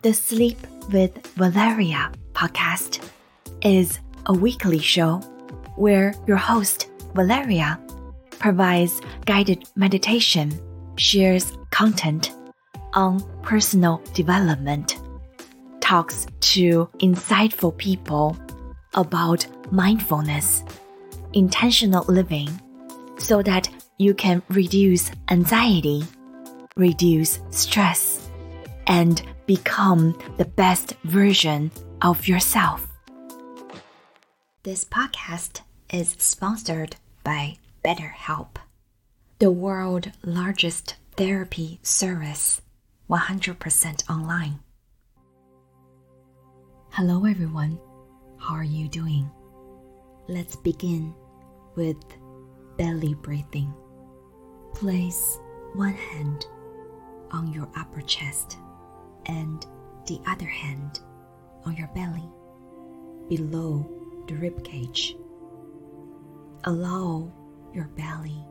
The Sleep with Valeria podcast is a weekly show where your host, Valeria, provides guided meditation, shares content on personal development, talks to insightful people about mindfulness, intentional living, so that you can reduce anxiety, reduce stress, and become the best version of yourself. This podcast is sponsored by BetterHelp, the world's largest therapy service, 100% online. Hello, everyone. How are you doing? Let's begin with belly breathing. Place one hand on your upper chest and the other hand on your belly below the rib cage. Allow your belly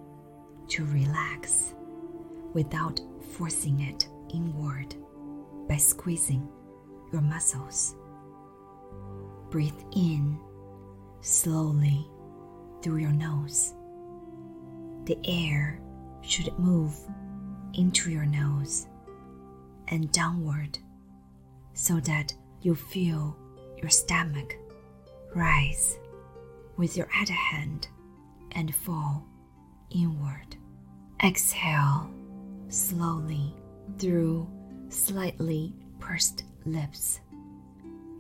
to relax without forcing it inward by squeezing your muscles. Breathe in slowly through your nose. The air should move into your nose and downward so that you feel your stomach rise with your other hand and fall inward. Exhale slowly through slightly pursed lips.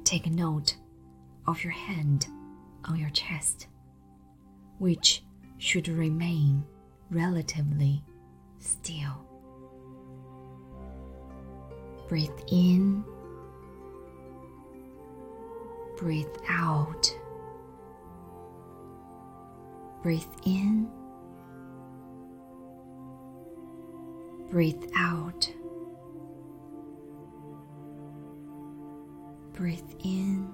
Take note of your hand on your chest, which should remain relatively still. Breathe in, breathe out. Breathe in, breathe out. Breathe in,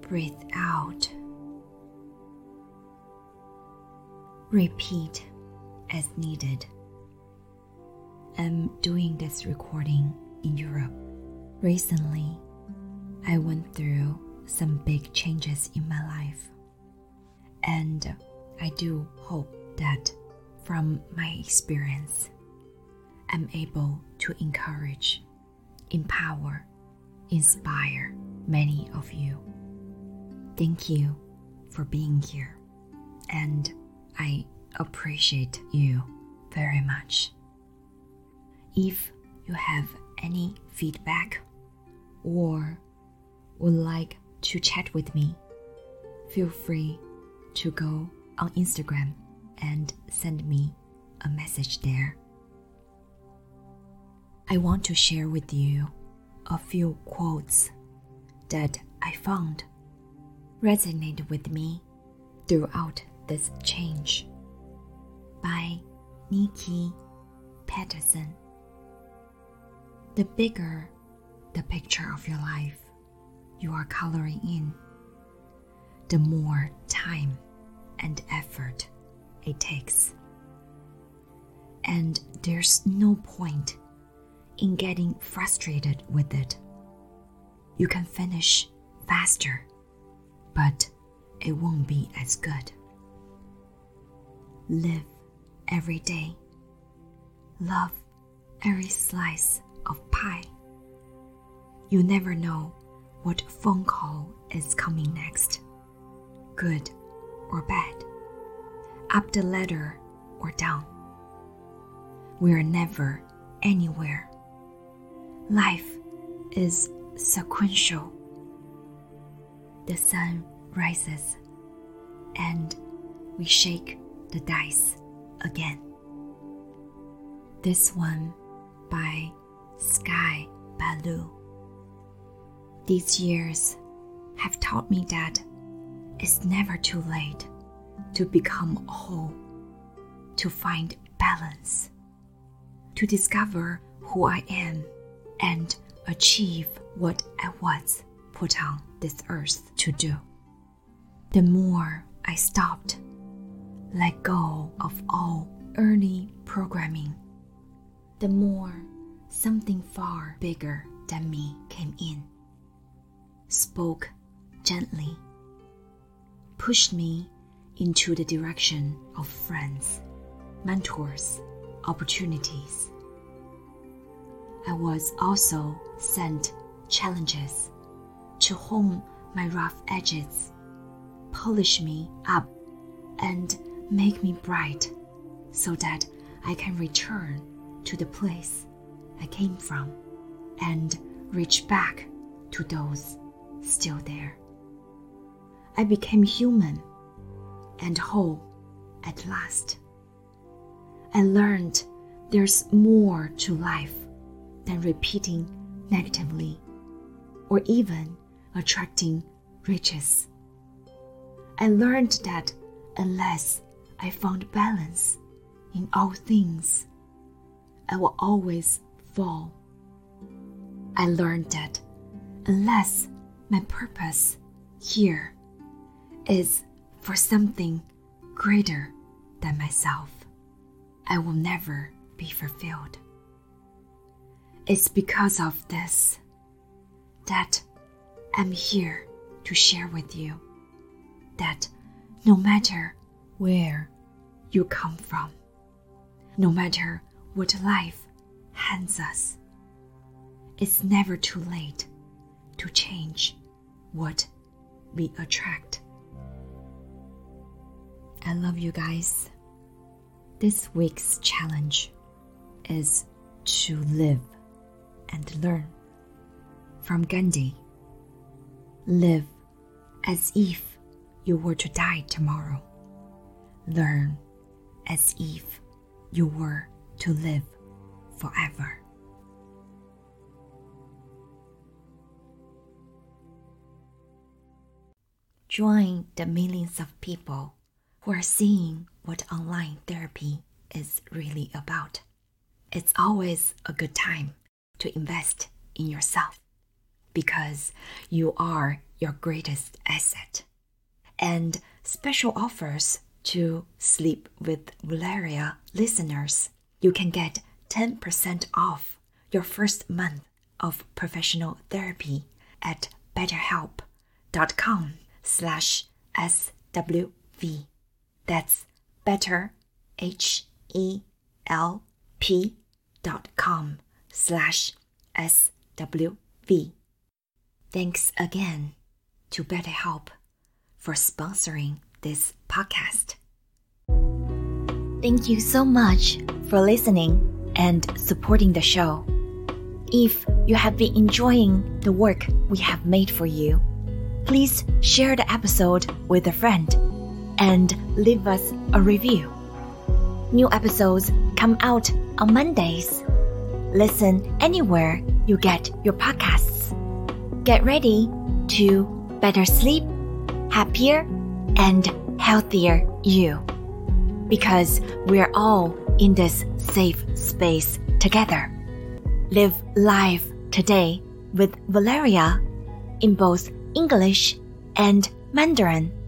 breathe out. Repeat as needed. I'm doing this recording in Europe. Recently, I went through some big changes in my life. And I do hope that from my experience, I'm able to encourage, empower, inspire many of you. Thank you for being here. And I appreciate you very much. If you have any feedback or would like to chat with me, feel free to go on Instagram and send me a message there. I want to share with you a few quotes that I found resonated with me throughout this change by Nikki Patterson. The bigger the picture of your life you are coloring in, the more time and effort it takes. And there's no point in getting frustrated with it. You can finish faster, but it won't be as good live every day. Love every slice pie. You never know what phone call is coming next, good or bad, up the ladder or down. We are never anywhere. Life is sequential. The sun rises and we shake the dice again. This one by Sky Balu. These years have taught me that it's never too late to become whole, to find balance, to discover who I am and achieve what I was put on this earth to do. The more I stopped let go of all early programming, the more something far bigger than me came in, spoke gently, pushed me into the direction of friends, mentors, opportunities. I was also sent challenges to hone my rough edges, polish me up, and make me bright so that I can return to the place I came from and reach back to those still there. I became human and whole at last. I learned there's more to life than repeating negatively or even attracting riches. I learned that unless I found balance in all things, I will always fall. I learned that unless my purpose here is for something greater than myself, I will never be fulfilled. It's because of this that I'm here to share with you that no matter where you come from, no matter what life hands us, it's never too late to change what we attract. I love you guys. This week's challenge is to live and learn. From Gandhi Live as if you were to die tomorrow. Learn as if you were to live forever. Join the millions of people who are seeing what online therapy is really about. It's always a good time to invest in yourself because you are your greatest asset. And special offers to Sleep with Valeria listeners. You can get 10% off your first month of professional therapy at betterhelp.com slash SWV. That's better, H E L P dot com slash SWV. Thanks again to BetterHelp for sponsoring this podcast. Thank you so much for listening and supporting the show. If you have been enjoying the work we have made for you, please share the episode with a friend and leave us a review. New episodes come out on Mondays. Listen anywhere you get your podcasts. Get ready to better sleep, happier, and healthier you. Because we're all in this safe space together. Live life today with Valeria in both English and Mandarin.